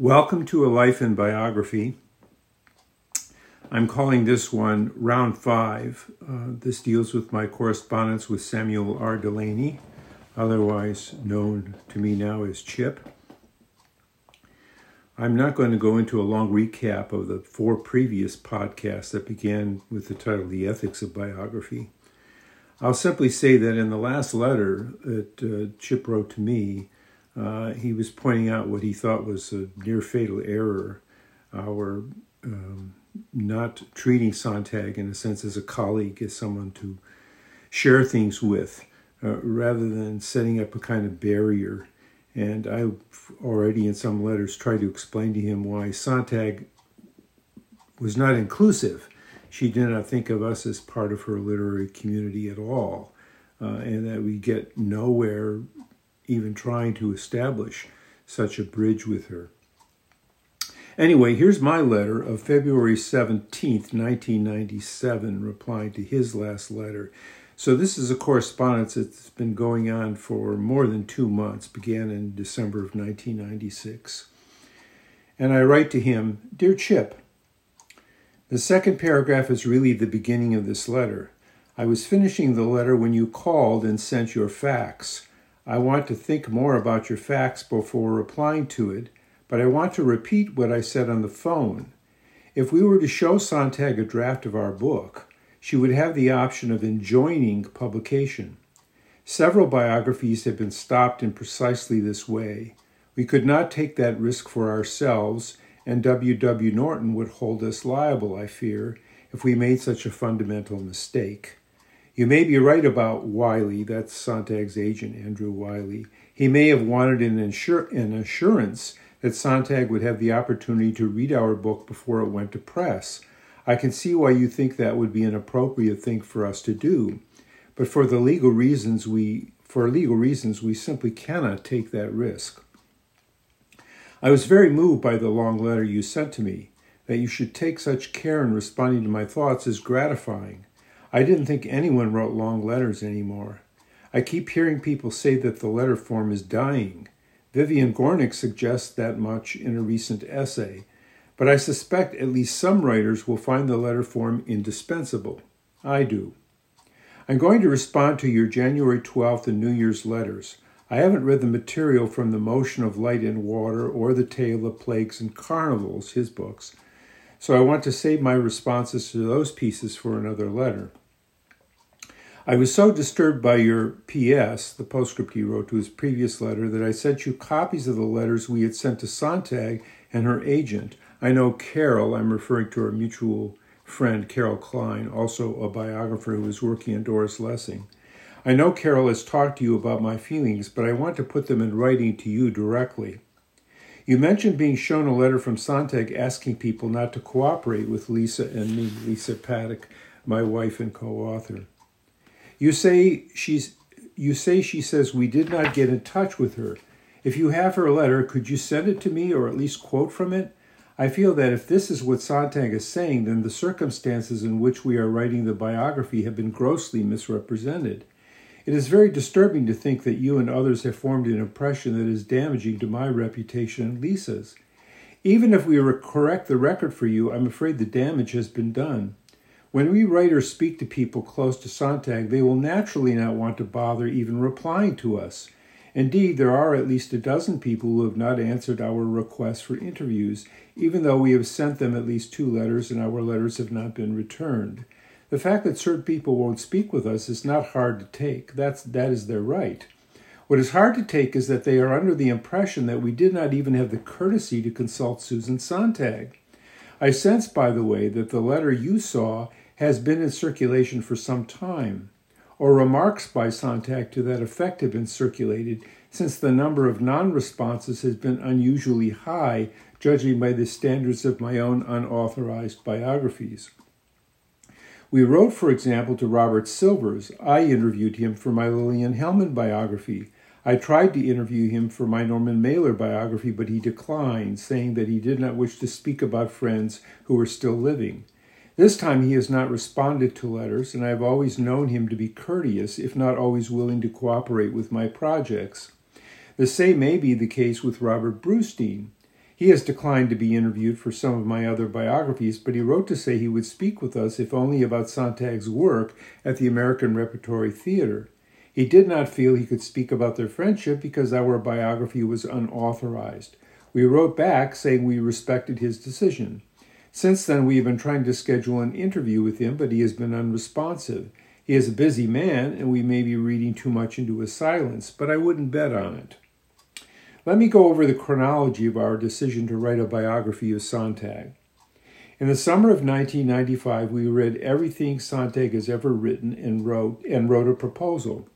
Welcome to A Life in Biography. I'm calling this one Round 5. Uh, this deals with my correspondence with Samuel R. Delany, otherwise known to me now as Chip. I'm not going to go into a long recap of the four previous podcasts that began with the title The Ethics of Biography. I'll simply say that in the last letter that uh, Chip wrote to me, uh, he was pointing out what he thought was a near fatal error, our um, not treating Sontag in a sense as a colleague, as someone to share things with, uh, rather than setting up a kind of barrier. And I've already in some letters tried to explain to him why Sontag was not inclusive. She did not think of us as part of her literary community at all, uh, and that we get nowhere even trying to establish such a bridge with her. Anyway, here's my letter of February 17th, 1997, replying to his last letter. So, this is a correspondence that's been going on for more than two months, began in December of 1996. And I write to him Dear Chip, the second paragraph is really the beginning of this letter. I was finishing the letter when you called and sent your fax. I want to think more about your fax before replying to it, but I want to repeat what I said on the phone. If we were to show Sontag a draft of our book, she would have the option of enjoining publication. Several biographies have been stopped in precisely this way. We could not take that risk for ourselves, and W. W. Norton would hold us liable, I fear, if we made such a fundamental mistake. You may be right about Wylie, that's Sontag's agent, Andrew Wylie. He may have wanted an, insur- an assurance that Sontag would have the opportunity to read our book before it went to press. I can see why you think that would be an appropriate thing for us to do, but for the legal reasons we for legal reasons we simply cannot take that risk. I was very moved by the long letter you sent to me. That you should take such care in responding to my thoughts is gratifying. I didn't think anyone wrote long letters anymore. I keep hearing people say that the letter form is dying. Vivian Gornick suggests that much in a recent essay, but I suspect at least some writers will find the letter form indispensable. I do. I'm going to respond to your January 12th and New Year's letters. I haven't read the material from The Motion of Light and Water or The Tale of Plagues and Carnivals, his books, so I want to save my responses to those pieces for another letter. I was so disturbed by your PS, the postscript he wrote to his previous letter, that I sent you copies of the letters we had sent to Sontag and her agent. I know Carol, I'm referring to our mutual friend Carole Klein, also a biographer who is working on Doris Lessing. I know Carol has talked to you about my feelings, but I want to put them in writing to you directly. You mentioned being shown a letter from Sontag asking people not to cooperate with Lisa and me, Lisa Paddock, my wife and co author. You say she's you say she says we did not get in touch with her. If you have her letter, could you send it to me or at least quote from it? I feel that if this is what Sontag is saying, then the circumstances in which we are writing the biography have been grossly misrepresented. It is very disturbing to think that you and others have formed an impression that is damaging to my reputation and Lisa's. Even if we correct the record for you, I'm afraid the damage has been done. When we write or speak to people close to Sontag, they will naturally not want to bother even replying to us. Indeed, there are at least a dozen people who have not answered our requests for interviews, even though we have sent them at least two letters and our letters have not been returned. The fact that certain people won't speak with us is not hard to take. That's, that is their right. What is hard to take is that they are under the impression that we did not even have the courtesy to consult Susan Sontag. I sense, by the way, that the letter you saw has been in circulation for some time, or remarks by Sontag to that effect have been circulated since the number of non responses has been unusually high, judging by the standards of my own unauthorized biographies. We wrote, for example, to Robert Silvers. I interviewed him for my Lillian Hellman biography. I tried to interview him for my Norman Mailer biography, but he declined, saying that he did not wish to speak about friends who were still living. This time he has not responded to letters, and I have always known him to be courteous, if not always willing to cooperate with my projects. The same may be the case with Robert Brustein. He has declined to be interviewed for some of my other biographies, but he wrote to say he would speak with us, if only about Sontag's work at the American Repertory Theater. He did not feel he could speak about their friendship because our biography was unauthorized. We wrote back saying we respected his decision. Since then, we have been trying to schedule an interview with him, but he has been unresponsive. He is a busy man, and we may be reading too much into his silence, but I wouldn't bet on it. Let me go over the chronology of our decision to write a biography of Sontag. In the summer of 1995, we read everything Sontag has ever written and wrote and wrote a proposal.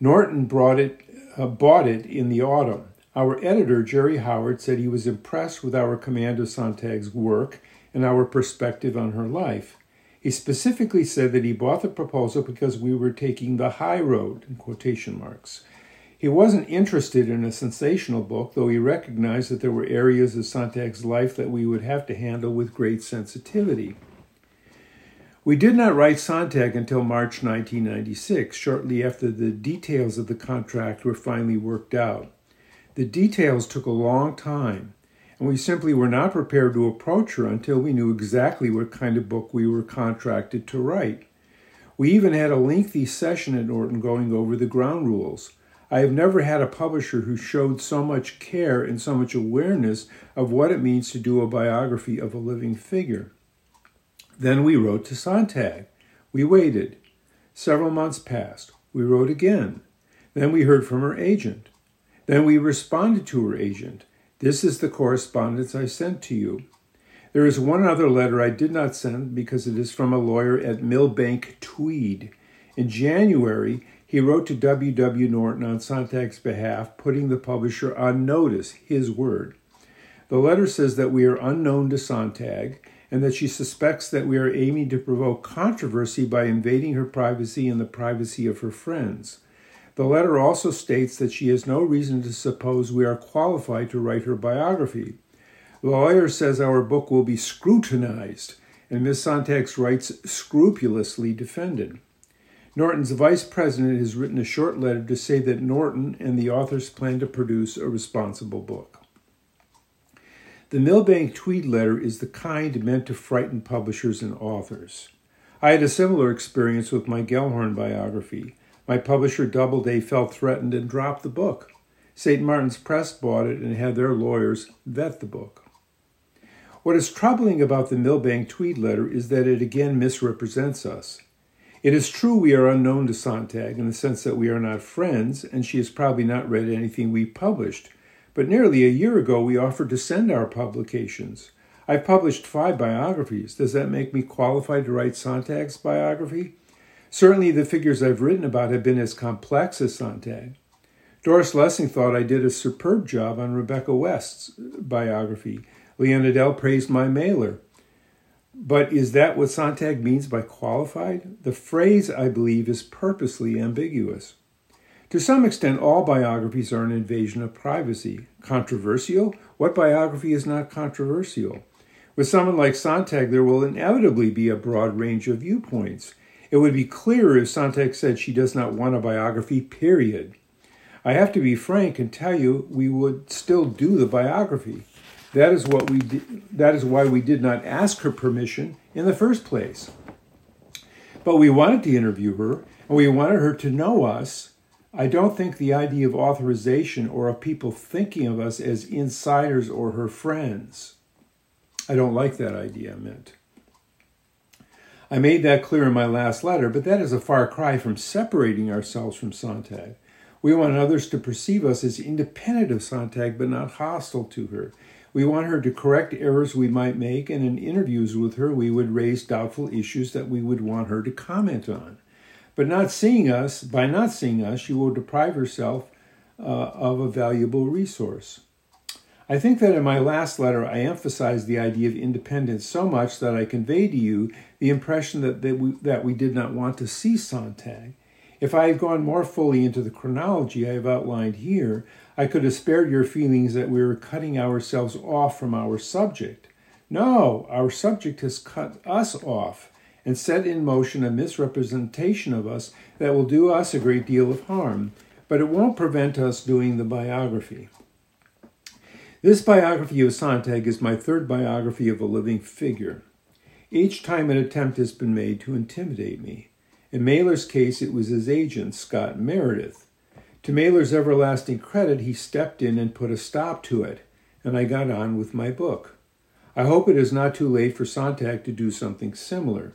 Norton brought it, uh, bought it in the autumn. Our editor, Jerry Howard, said he was impressed with our command of Sontag's work and our perspective on her life. He specifically said that he bought the proposal because we were taking the high road, in quotation marks, he wasn't interested in a sensational book, though he recognized that there were areas of Sontag's life that we would have to handle with great sensitivity. We did not write Sontag until March 1996, shortly after the details of the contract were finally worked out. The details took a long time, and we simply were not prepared to approach her until we knew exactly what kind of book we were contracted to write. We even had a lengthy session at Norton going over the ground rules. I have never had a publisher who showed so much care and so much awareness of what it means to do a biography of a living figure. Then we wrote to Sontag. We waited. Several months passed. We wrote again. Then we heard from her agent. Then we responded to her agent. This is the correspondence I sent to you. There is one other letter I did not send because it is from a lawyer at Milbank Tweed. In January, he wrote to W. W. Norton on Sontag's behalf, putting the publisher on notice, his word. The letter says that we are unknown to Sontag and that she suspects that we are aiming to provoke controversy by invading her privacy and the privacy of her friends. The letter also states that she has no reason to suppose we are qualified to write her biography. The lawyer says our book will be scrutinized and Miss Sontag's rights scrupulously defended. Norton's vice president has written a short letter to say that Norton and the authors plan to produce a responsible book. The Milbank Tweed letter is the kind meant to frighten publishers and authors. I had a similar experience with my Gellhorn biography. My publisher Doubleday felt threatened and dropped the book. St. Martin's Press bought it and had their lawyers vet the book. What is troubling about the Milbank Tweed letter is that it again misrepresents us. It is true we are unknown to Sontag in the sense that we are not friends, and she has probably not read anything we published. But nearly a year ago, we offered to send our publications. I've published five biographies. Does that make me qualified to write Sontag's biography? Certainly, the figures I've written about have been as complex as Sontag. Doris Lessing thought I did a superb job on Rebecca West's biography. Leon Edel praised my mailer. But is that what Sontag means by qualified? The phrase, I believe, is purposely ambiguous. To some extent, all biographies are an invasion of privacy. Controversial? What biography is not controversial? With someone like Sontag, there will inevitably be a broad range of viewpoints. It would be clearer if Sontag said she does not want a biography, period. I have to be frank and tell you we would still do the biography. That is what we that is why we did not ask her permission in the first place. But we wanted to interview her and we wanted her to know us. I don't think the idea of authorization or of people thinking of us as insiders or her friends. I don't like that idea I meant. I made that clear in my last letter, but that is a far cry from separating ourselves from Sontag. We want others to perceive us as independent of Sontag, but not hostile to her. We want her to correct errors we might make, and in interviews with her, we would raise doubtful issues that we would want her to comment on. But not seeing us, by not seeing us, she will deprive herself uh, of a valuable resource. I think that in my last letter, I emphasized the idea of independence so much that I conveyed to you the impression that, that, we, that we did not want to see Sontag. If I had gone more fully into the chronology I have outlined here, I could have spared your feelings that we were cutting ourselves off from our subject. No, our subject has cut us off and set in motion a misrepresentation of us that will do us a great deal of harm, but it won't prevent us doing the biography. This biography of Sontag is my third biography of a living figure. Each time an attempt has been made to intimidate me. In Mailer's case, it was his agent, Scott Meredith. To Mailer's everlasting credit, he stepped in and put a stop to it, and I got on with my book. I hope it is not too late for Sontag to do something similar.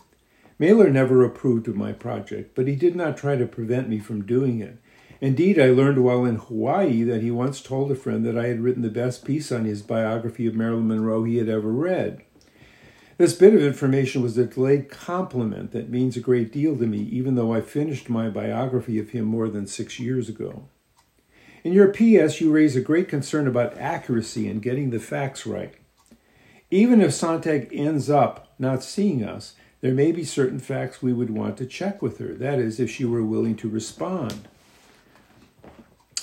Mailer never approved of my project, but he did not try to prevent me from doing it. Indeed, I learned while in Hawaii that he once told a friend that I had written the best piece on his biography of Marilyn Monroe he had ever read. This bit of information was a delayed compliment that means a great deal to me, even though I finished my biography of him more than six years ago. In your PS, you raise a great concern about accuracy and getting the facts right. Even if Sontag ends up not seeing us, there may be certain facts we would want to check with her. That is, if she were willing to respond.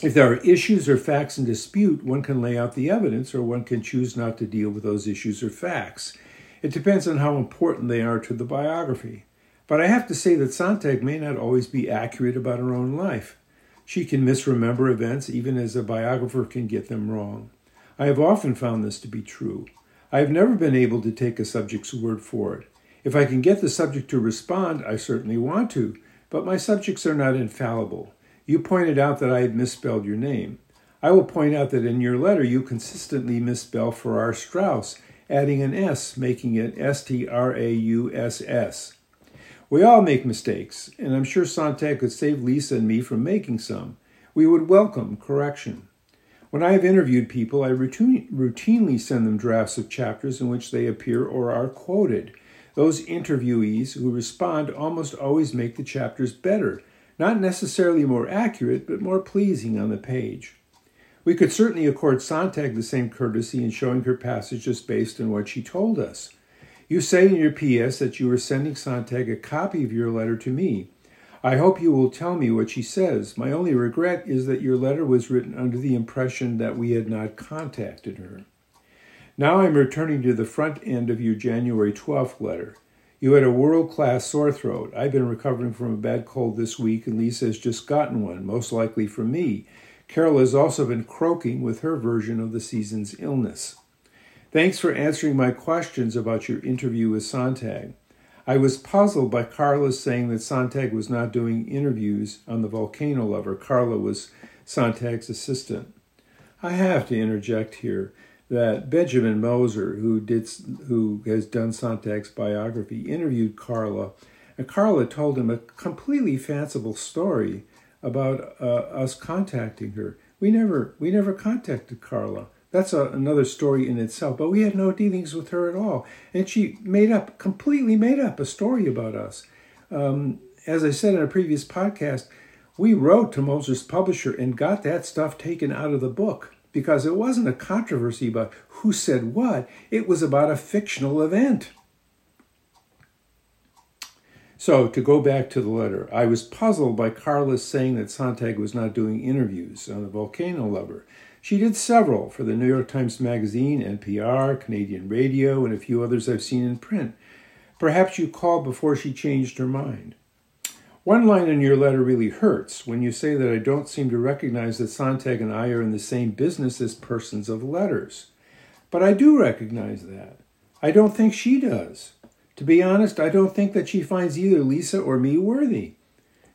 If there are issues or facts in dispute, one can lay out the evidence or one can choose not to deal with those issues or facts. It depends on how important they are to the biography. But I have to say that Sontag may not always be accurate about her own life. She can misremember events even as a biographer can get them wrong. I have often found this to be true. I have never been able to take a subject's word for it. If I can get the subject to respond, I certainly want to, but my subjects are not infallible. You pointed out that I had misspelled your name. I will point out that in your letter you consistently misspell Farrar Straus, adding an S, making it S T R A U S S. We all make mistakes, and I'm sure Sontag could save Lisa and me from making some. We would welcome correction. When I have interviewed people, I routine, routinely send them drafts of chapters in which they appear or are quoted. Those interviewees who respond almost always make the chapters better not necessarily more accurate, but more pleasing on the page. We could certainly accord Sontag the same courtesy in showing her passages based on what she told us. You say in your PS that you are sending Sontag a copy of your letter to me. I hope you will tell me what she says. My only regret is that your letter was written under the impression that we had not contacted her. Now I'm returning to the front end of your January 12th letter. You had a world class sore throat. I've been recovering from a bad cold this week, and Lisa has just gotten one, most likely from me. Carol has also been croaking with her version of the season's illness. Thanks for answering my questions about your interview with Sontag. I was puzzled by Carla saying that Sontag was not doing interviews on the Volcano Lover. Carla was Sontag's assistant. I have to interject here that Benjamin Moser, who did who has done Sontag's biography, interviewed Carla, and Carla told him a completely fanciful story about uh, us contacting her. We never we never contacted Carla. That's a, another story in itself. But we had no dealings with her at all, and she made up completely made up a story about us. Um, as I said in a previous podcast, we wrote to Moser's publisher and got that stuff taken out of the book because it wasn't a controversy about who said what, it was about a fictional event. So, to go back to the letter, I was puzzled by Carla's saying that Sontag was not doing interviews on the volcano lover. She did several for the New York Times Magazine, NPR, Canadian Radio, and a few others I've seen in print. Perhaps you called before she changed her mind. One line in your letter really hurts when you say that I don't seem to recognize that Sontag and I are in the same business as persons of letters. But I do recognize that. I don't think she does. To be honest, I don't think that she finds either Lisa or me worthy.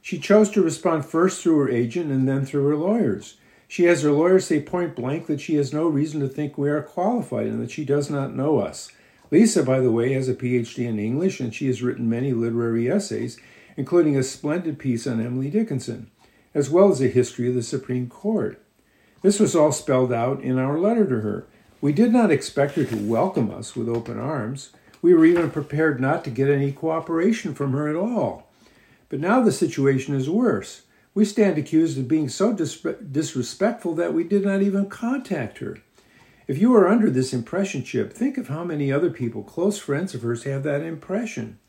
She chose to respond first through her agent and then through her lawyers. She has her lawyers say point blank that she has no reason to think we are qualified and that she does not know us. Lisa, by the way, has a PhD in English and she has written many literary essays including a splendid piece on Emily Dickinson, as well as a history of the Supreme Court. This was all spelled out in our letter to her. We did not expect her to welcome us with open arms. We were even prepared not to get any cooperation from her at all. But now the situation is worse. We stand accused of being so dis- disrespectful that we did not even contact her. If you are under this impression, Chip, think of how many other people, close friends of hers, have that impression.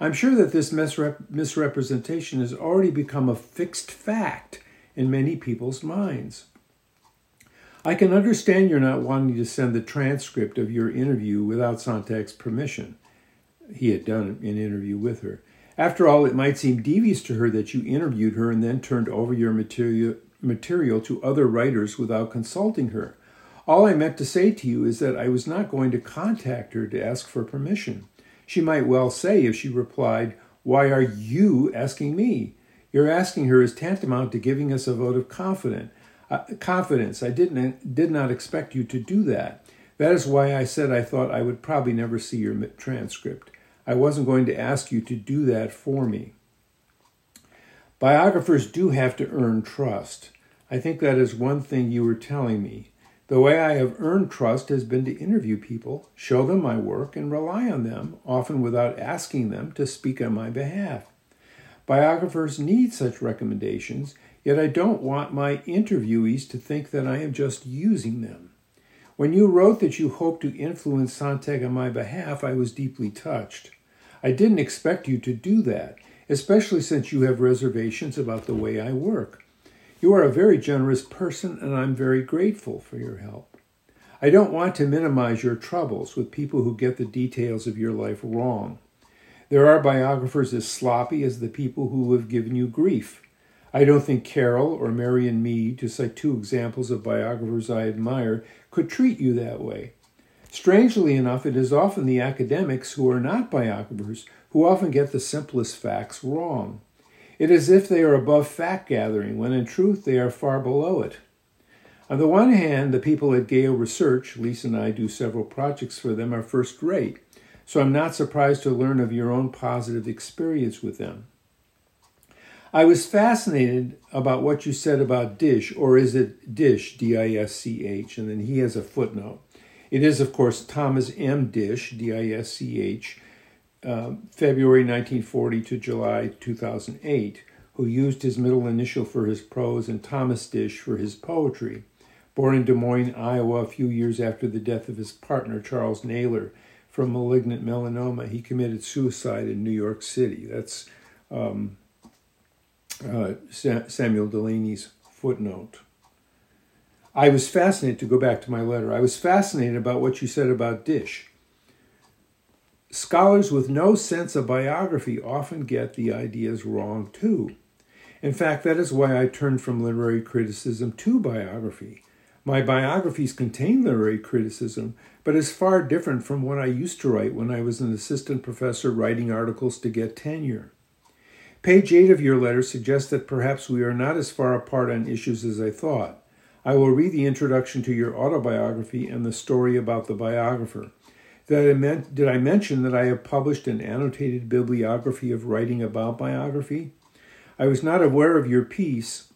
I'm sure that this misrep- misrepresentation has already become a fixed fact in many people's minds. I can understand you're not wanting to send the transcript of your interview without Sontag's permission. He had done an interview with her. After all, it might seem devious to her that you interviewed her and then turned over your material, material to other writers without consulting her. All I meant to say to you is that I was not going to contact her to ask for permission. She might well say, if she replied, Why are you asking me? Your asking her is tantamount to giving us a vote of confidence. Uh, confidence. I didn't did not expect you to do that. That is why I said I thought I would probably never see your transcript. I wasn't going to ask you to do that for me. Biographers do have to earn trust. I think that is one thing you were telling me. The way I have earned trust has been to interview people, show them my work, and rely on them, often without asking them to speak on my behalf. Biographers need such recommendations, yet I don't want my interviewees to think that I am just using them. When you wrote that you hoped to influence Sontag on my behalf, I was deeply touched. I didn't expect you to do that, especially since you have reservations about the way I work. You are a very generous person, and I'm very grateful for your help. I don't want to minimize your troubles with people who get the details of your life wrong. There are biographers as sloppy as the people who have given you grief. I don't think Carol or Marion Meade, to cite two examples of biographers I admire, could treat you that way. Strangely enough, it is often the academics who are not biographers who often get the simplest facts wrong. It is as if they are above fact gathering, when in truth they are far below it. On the one hand, the people at Gale Research, Lisa and I do several projects for them, are first rate, so I'm not surprised to learn of your own positive experience with them. I was fascinated about what you said about Dish, or is it Dish, D I S C H? And then he has a footnote. It is, of course, Thomas M. Disch, D I S C H, uh, February 1940 to July 2008, who used his middle initial for his prose and Thomas Disch for his poetry. Born in Des Moines, Iowa, a few years after the death of his partner, Charles Naylor, from malignant melanoma, he committed suicide in New York City. That's um, uh, Samuel Delany's footnote. I was fascinated to go back to my letter. I was fascinated about what you said about Disch. Scholars with no sense of biography often get the ideas wrong too. In fact, that is why I turned from literary criticism to biography. My biographies contain literary criticism, but is far different from what I used to write when I was an assistant professor writing articles to get tenure. Page 8 of your letter suggests that perhaps we are not as far apart on issues as I thought. I will read the introduction to your autobiography and the story about the biographer. Did I, men- did I mention that I have published an annotated bibliography of writing about biography? I was not aware of your piece,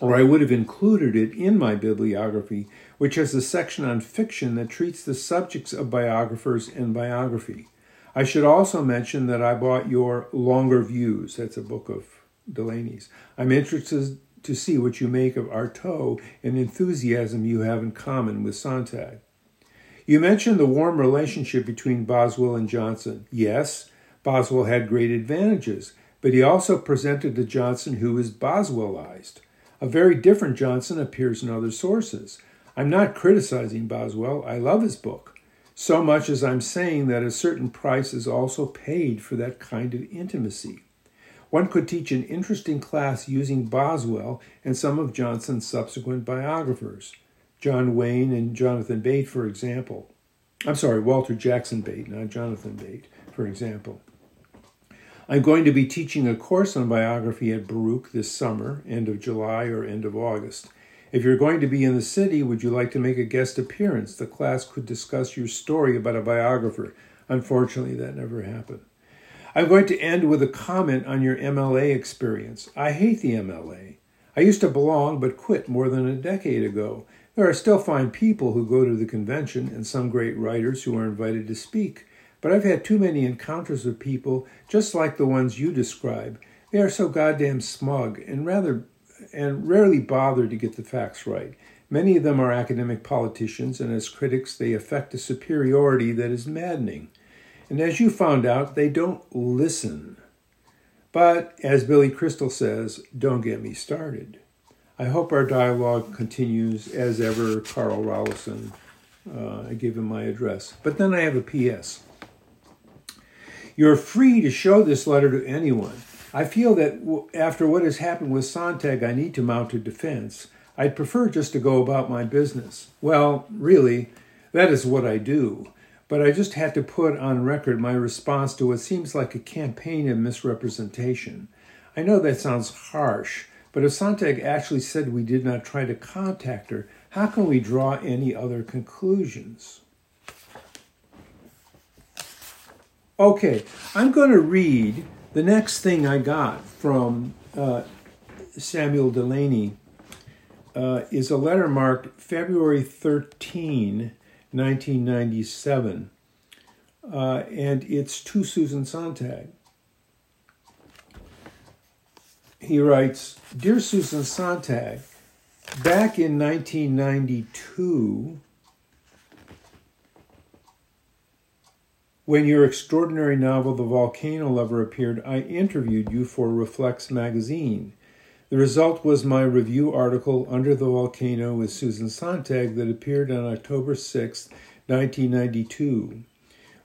or I would have included it in my bibliography, which has a section on fiction that treats the subjects of biographers and biography. I should also mention that I bought your Longer Views. That's a book of Delany's. I'm interested to see what you make of Artaud and enthusiasm you have in common with Sontag. You mentioned the warm relationship between Boswell and Johnson. Yes, Boswell had great advantages, but he also presented a Johnson who was Boswellized. A very different Johnson appears in other sources. I'm not criticizing Boswell, I love his book so much as I'm saying that a certain price is also paid for that kind of intimacy. One could teach an interesting class using Boswell and some of Johnson's subsequent biographers, John Wain and Jonathan Bate, for example. I'm sorry, Walter Jackson Bate, not Jonathan Bate, for example. I'm going to be teaching a course on biography at Baruch this summer, end of July or end of August. If you're going to be in the city, would you like to make a guest appearance? The class could discuss your story about a biographer. Unfortunately, that never happened. I'm going to end with a comment on your MLA experience. I hate the MLA. I used to belong but quit more than a decade ago. There are still fine people who go to the convention and some great writers who are invited to speak, but I've had too many encounters with people just like the ones you describe. They are so goddamn smug and rather and rarely bother to get the facts right. Many of them are academic politicians, and as critics, they affect a superiority that is maddening. And as you found out, they don't listen. But as Billy Crystal says, don't get me started. I hope our dialogue continues as ever, Carl Rollyson. Uh, I give him my address. But then I have a P.S. You're free to show this letter to anyone. I feel that after what has happened with Sontag, I need to mount a defense. I'd prefer just to go about my business. Well, really, that is what I do. But I just had to put on record my response to what seems like a campaign of misrepresentation. I know that sounds harsh, but if Sontag actually said we did not try to contact her, how can we draw any other conclusions? Okay, I'm going to read the next thing I got from uh, Samuel Delany. uh, is a letter marked February 13, 1997, uh, and it's to Susan Sontag. He writes Dear Susan Sontag, back in 1992, When your extraordinary novel, The Volcano Lover, appeared, I interviewed you for Reflex magazine. The result was my review article, Under the Volcano with Susan Sontag, that appeared on October 6, 1992,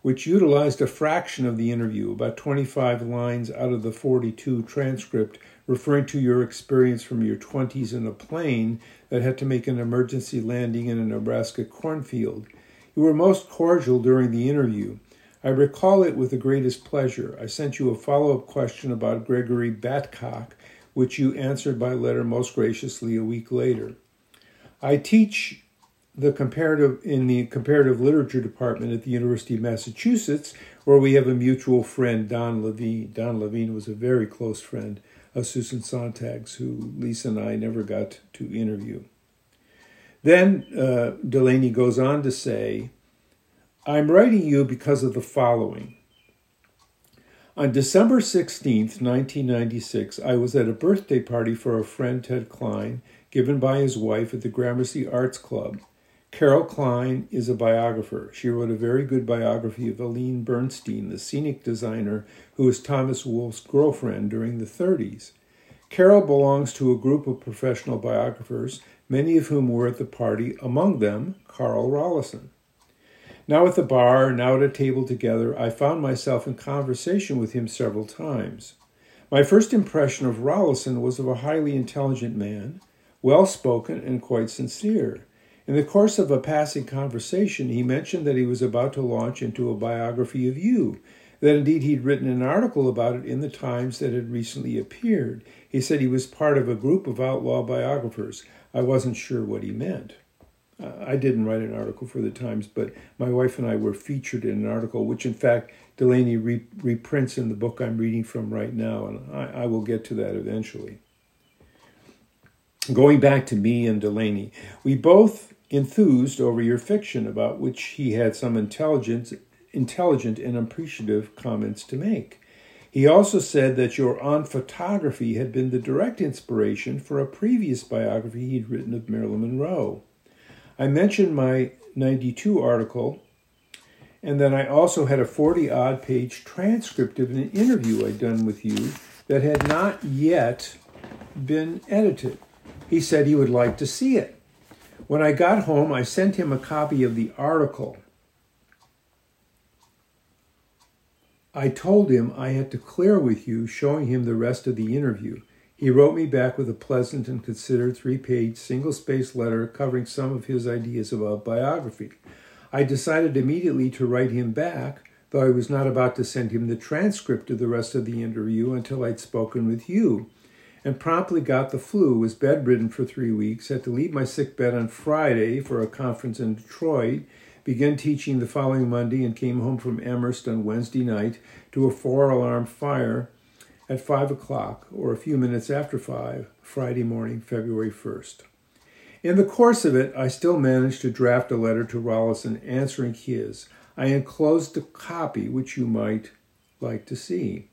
which utilized a fraction of the interview, about 25 lines out of the 42 transcript, referring to your experience from your 20s in a plane that had to make an emergency landing in a Nebraska cornfield. You were most cordial during the interview. I recall it with the greatest pleasure. I sent you a follow up question about Gregory Battcock, which you answered by letter most graciously a week later. I teach the comparative in the comparative literature department at the University of Massachusetts, where we have a mutual friend, Don Levine. Don Levine was a very close friend of Susan Sontag's, who Lisa and I never got to interview. Then uh, Delany goes on to say, I'm writing you because of the following. On December 16, 1996, I was at a birthday party for a friend, Ted Klein, given by his wife at the Gramercy Arts Club. Carole Klein is a biographer. She wrote a very good biography of Aline Bernstein, the scenic designer who was Thomas Wolfe's girlfriend during the 30s. Carol belongs to a group of professional biographers, many of whom were at the party, among them Carl Rollyson. Now at the bar, now at a table together, I found myself in conversation with him several times. My first impression of Rollyson was of a highly intelligent man, well spoken and quite sincere. In the course of a passing conversation, he mentioned that he was about to launch into a biography of you, that indeed he'd written an article about it in the Times that had recently appeared. He said he was part of a group of outlaw biographers. I wasn't sure what he meant. Uh, I didn't write an article for the Times, but my wife and I were featured in an article, which in fact Delany re- reprints in the book I'm reading from right now, and I, I will get to that eventually. Going back to me and Delany, we both enthused over your fiction, about which he had some intelligent, intelligent and appreciative comments to make. He also said that your On Photography had been the direct inspiration for a previous biography he'd written of Marilyn Monroe. I mentioned my 92 article, and then I also had a 40 odd page transcript of an interview I'd done with you that had not yet been edited. He said he would like to see it. When I got home, I sent him a copy of the article. I told him I had to clear with you, showing him the rest of the interview. He wrote me back with a pleasant and considered three page, single spaced letter covering some of his ideas about biography. I decided immediately to write him back, though I was not about to send him the transcript of the rest of the interview until I'd spoken with you, and promptly got the flu, was bedridden for three weeks, had to leave my sick bed on Friday for a conference in Detroit, began teaching the following Monday, and came home from Amherst on Wednesday night to a four alarm fire at 5 o'clock or a few minutes after 5, Friday morning, February 1st. In the course of it, I still managed to draft a letter to Rollyson answering his. I enclosed a copy which you might like to see.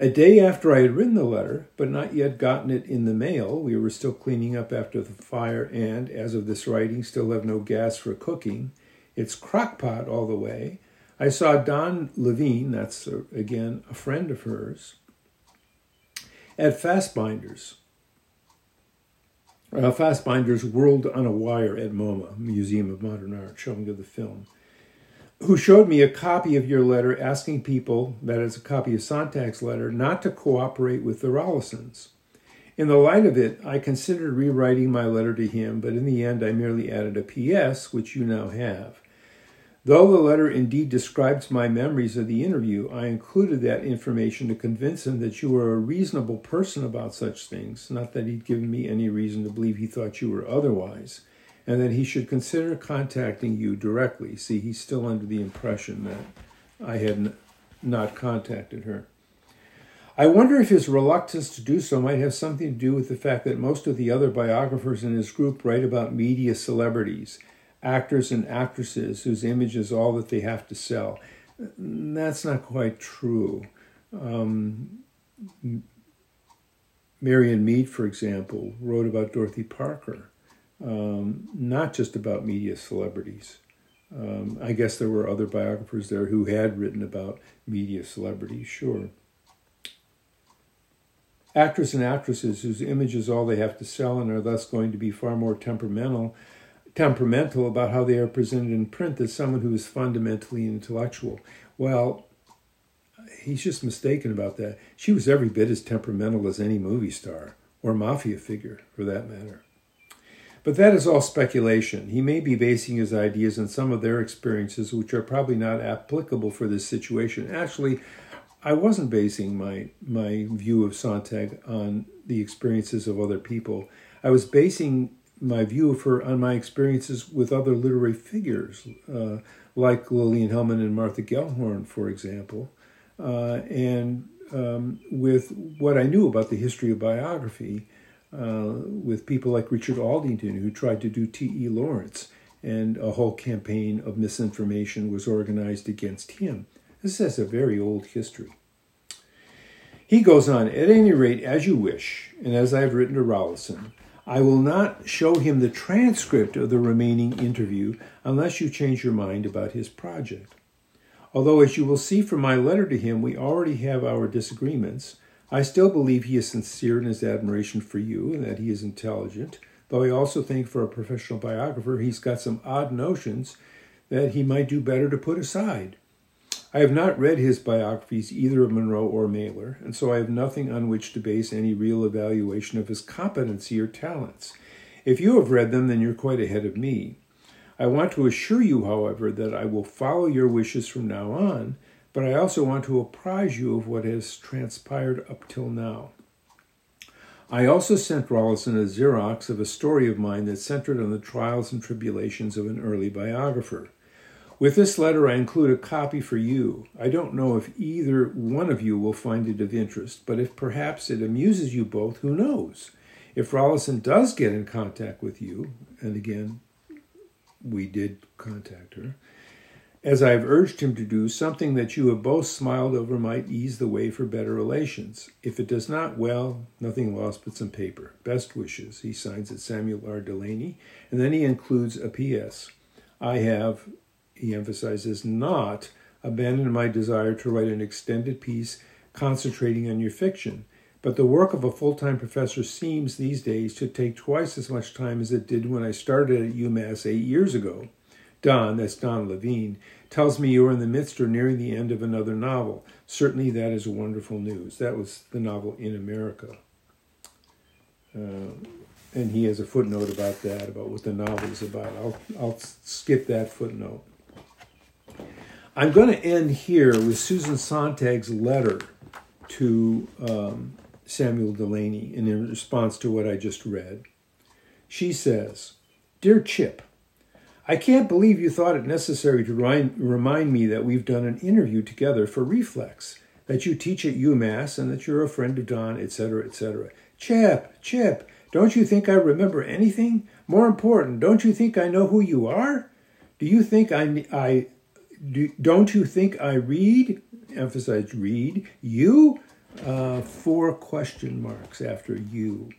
A day after I had written the letter, but not yet gotten it in the mail, we were still cleaning up after the fire and, as of this writing, still have no gas for cooking. It's crockpot all the way, I saw Don Levine, that's a, again a friend of hers, at Fassbinder's. Uh, Fassbinder's World on a Wire at MoMA, Museum of Modern Art, showing of the film, who showed me a copy of your letter asking people, that is a copy of Sontag's letter, not to cooperate with the Rollysons. In the light of it, I considered rewriting my letter to him, but in the end I merely added a P.S., which you now have. Though the letter indeed describes my memories of the interview, I included that information to convince him that you were a reasonable person about such things, not that he'd given me any reason to believe he thought you were otherwise, and that he should consider contacting you directly. See, he's still under the impression that I had n- not contacted her. I wonder if his reluctance to do so might have something to do with the fact that most of the other biographers in his group write about media celebrities, actors and actresses whose image is all that they have to sell. That's not quite true. Um, Marion Meade, for example, wrote about Dorothy Parker, um, not just about media celebrities. Um, I guess there were other biographers there who had written about media celebrities, sure. Actors and actresses whose image is all they have to sell and are thus going to be far more temperamental temperamental about how they are presented in print than someone who is fundamentally intellectual. Well, he's just mistaken about that. She was every bit as temperamental as any movie star or mafia figure, for that matter. But that is all speculation. He may be basing his ideas on some of their experiences, which are probably not applicable for this situation. Actually, I wasn't basing my my view of Sontag on the experiences of other people. I was basing my view of her on my experiences with other literary figures, uh, like Lillian Hellman and Martha Gellhorn, for example, uh, and um, with what I knew about the history of biography, uh, with people like Richard Aldington, who tried to do T.E. Lawrence, and a whole campaign of misinformation was organized against him. This has a very old history. He goes on, at any rate, as you wish, and as I have written to Rowlandson, I will not show him the transcript of the remaining interview unless you change your mind about his project. Although, as you will see from my letter to him, we already have our disagreements, I still believe he is sincere in his admiration for you and that he is intelligent, though I also think for a professional biographer he's got some odd notions that he might do better to put aside. I have not read his biographies, either of Monroe or Mailer, and so I have nothing on which to base any real evaluation of his competency or talents. If you have read them, then you're quite ahead of me. I want to assure you, however, that I will follow your wishes from now on, but I also want to apprise you of what has transpired up till now. I also sent Rowlandson a Xerox of a story of mine that centered on the trials and tribulations of an early biographer. With this letter, I include a copy for you. I don't know if either one of you will find it of interest, but if perhaps it amuses you both, who knows? If Rowlandson does get in contact with you, and again, we did contact her, as I have urged him to do, something that you have both smiled over might ease the way for better relations. If it does not, well, nothing lost but some paper. Best wishes. He signs it Samuel R. Delany, and then he includes a P.S. I have he emphasizes, not abandoned my desire to write an extended piece concentrating on your fiction. But the work of a full time professor seems these days to take twice as much time as it did when I started at UMass eight years ago. Don, that's Don Levine, tells me you are in the midst or nearing the end of another novel. Certainly, that is wonderful news. That was the novel In America. Uh, and he has a footnote about that, about what the novel is about. I'll, I'll skip that footnote. I'm going to end here with Susan Sontag's letter to um, Samuel Delany in response to what I just read. She says, Dear Chip, I can't believe you thought it necessary to remind me that we've done an interview together for Reflex, that you teach at UMass, and that you're a friend of Don, etc., etc. Chip, Chip, don't you think I remember anything? More important, don't you think I know who you are? Do you think I, I do, don't you think I read, emphasize read, you? Uh, four question marks after you.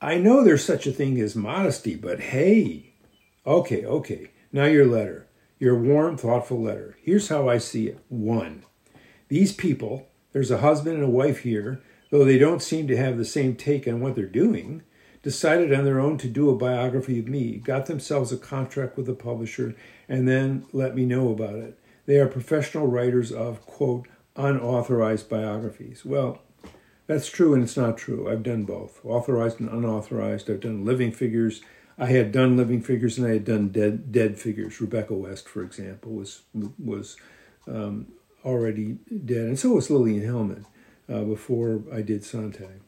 I know there's such a thing as modesty, but hey, okay, okay. Now your letter, your warm, thoughtful letter. Here's how I see it. One, these people, there's a husband and a wife here, though they don't seem to have the same take on what they're doing decided on their own to do a biography of me, got themselves a contract with a publisher, and then let me know about it. They are professional writers of, quote, unauthorized biographies. Well, That's true and it's not true. I've done both, authorized and unauthorized. I've done living figures. I had done living figures and I had done dead dead figures. Rebecca West, for example, was was um, already dead, and so was Lillian Hellman uh, before I did Sontag.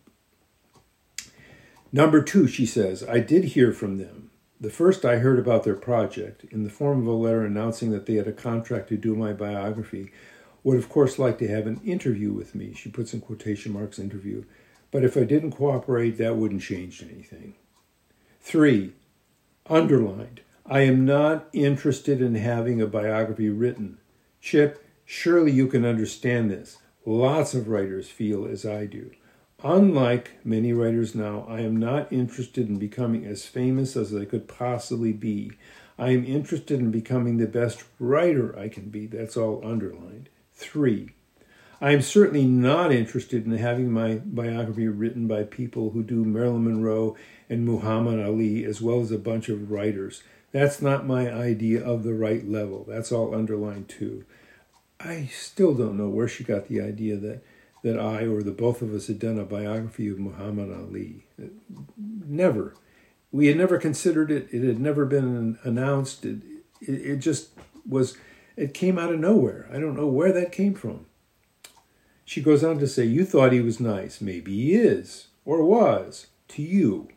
Number two, she says, I did hear from them. The first I heard about their project, in the form of a letter announcing that they had a contract to do my biography, would of course like to have an interview with me. She puts in quotation marks interview. But if I didn't cooperate, that wouldn't change anything. Three, underlined, I am not interested in having a biography written. Chip, surely you can understand this. Lots of writers feel as I do. Unlike many writers now, I am not interested in becoming as famous as I could possibly be. I am interested in becoming the best writer I can be. That's all underlined. Three, I am certainly not interested in having my biography written by people who do Marilyn Monroe and Muhammad Ali, as well as a bunch of writers. That's not my idea of the right level. That's all underlined too. I still don't know where she got the idea that, that I or the both of us had done a biography of Muhammad Ali. Never. We had never considered it. It had never been announced. It, it, it just was it came out of nowhere. I don't know where that came from. She goes on to say, You thought he was nice. Maybe he is, or was, to you.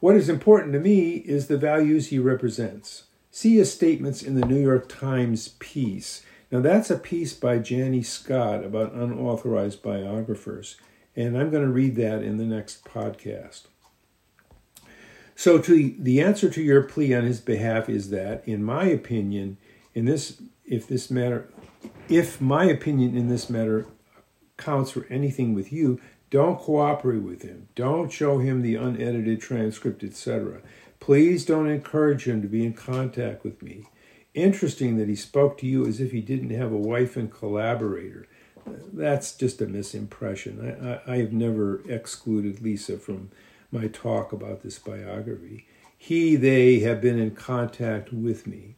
What is important to me is the values he represents. See his statements in the New York Times piece. Now, that's a piece by Janny Scott about unauthorized biographers, and I'm going to read that in the next podcast. So, to the answer to your plea on his behalf is that, in my opinion, in this if this matter if my opinion in this matter counts for anything with you, don't cooperate with him. Don't show him the unedited transcript, etc. Please don't encourage him to be in contact with me. Interesting that he spoke to you as if he didn't have a wife and collaborator. That's just a misimpression. I, I, I have never excluded Lisa from my talk about this biography. He, they have been in contact with me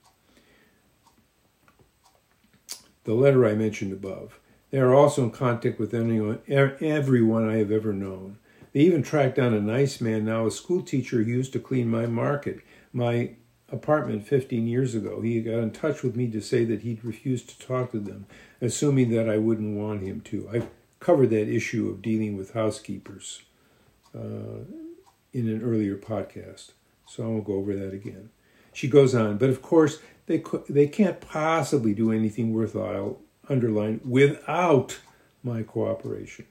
the letter I mentioned above. They are also in contact with anyone, everyone I have ever known. They even tracked down a nice man, now a school teacher who used to clean my market, my apartment 15 years ago. He got in touch with me to say that he'd refused to talk to them, assuming that I wouldn't want him to. I've covered that issue of dealing with housekeepers uh, in an earlier podcast, so I won't go over that again. She goes on, but of course, they, they can't possibly do anything worthwhile, underline, without my cooperation.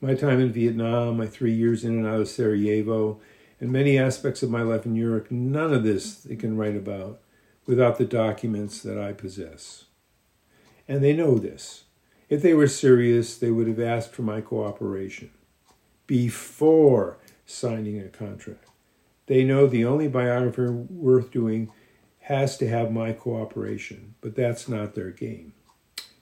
My time in Vietnam, my three years in and out of Sarajevo, and many aspects of my life in Europe, none of this they can write about without the documents that I possess. And they know this. If they were serious, they would have asked for my cooperation before signing a contract. They know the only biographer worth doing has to have my cooperation, but that's not their game.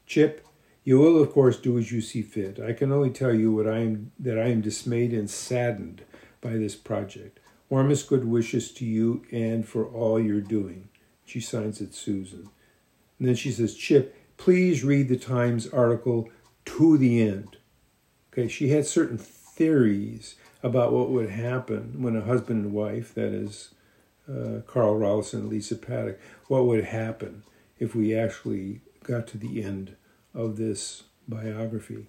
Chip, you will of course do as you see fit. I can only tell you what I am that I am dismayed and saddened by this project. Warmest good wishes to you and for all you're doing. She signs it Susan. And then she says, Chip, please read the Times article to the end. Okay, she had certain theories about what would happen when a husband and wife, that is, uh, Carl Rollyson and Lisa Paddock, what would happen if we actually got to the end of this biography.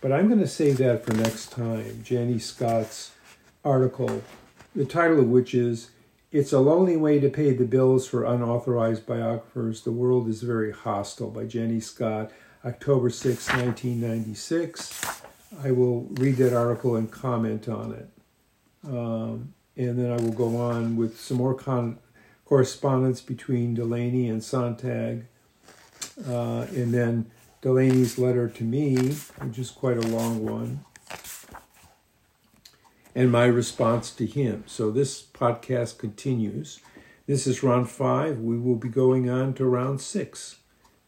But I'm going to save that for next time. Janny Scott's article, the title of which is It's a Lonely Way to Pay the Bills for Unauthorized Biographers. The World is Very Hostile by Jenny Scott, October 6, 1996. I will read that article and comment on it. Um, and then I will go on with some more con- correspondence between Delany and Sontag, uh, and then Delany's letter to me, which is quite a long one, and my response to him. So this podcast continues. This is round five. We will be going on to round six.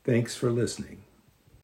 Thanks for listening.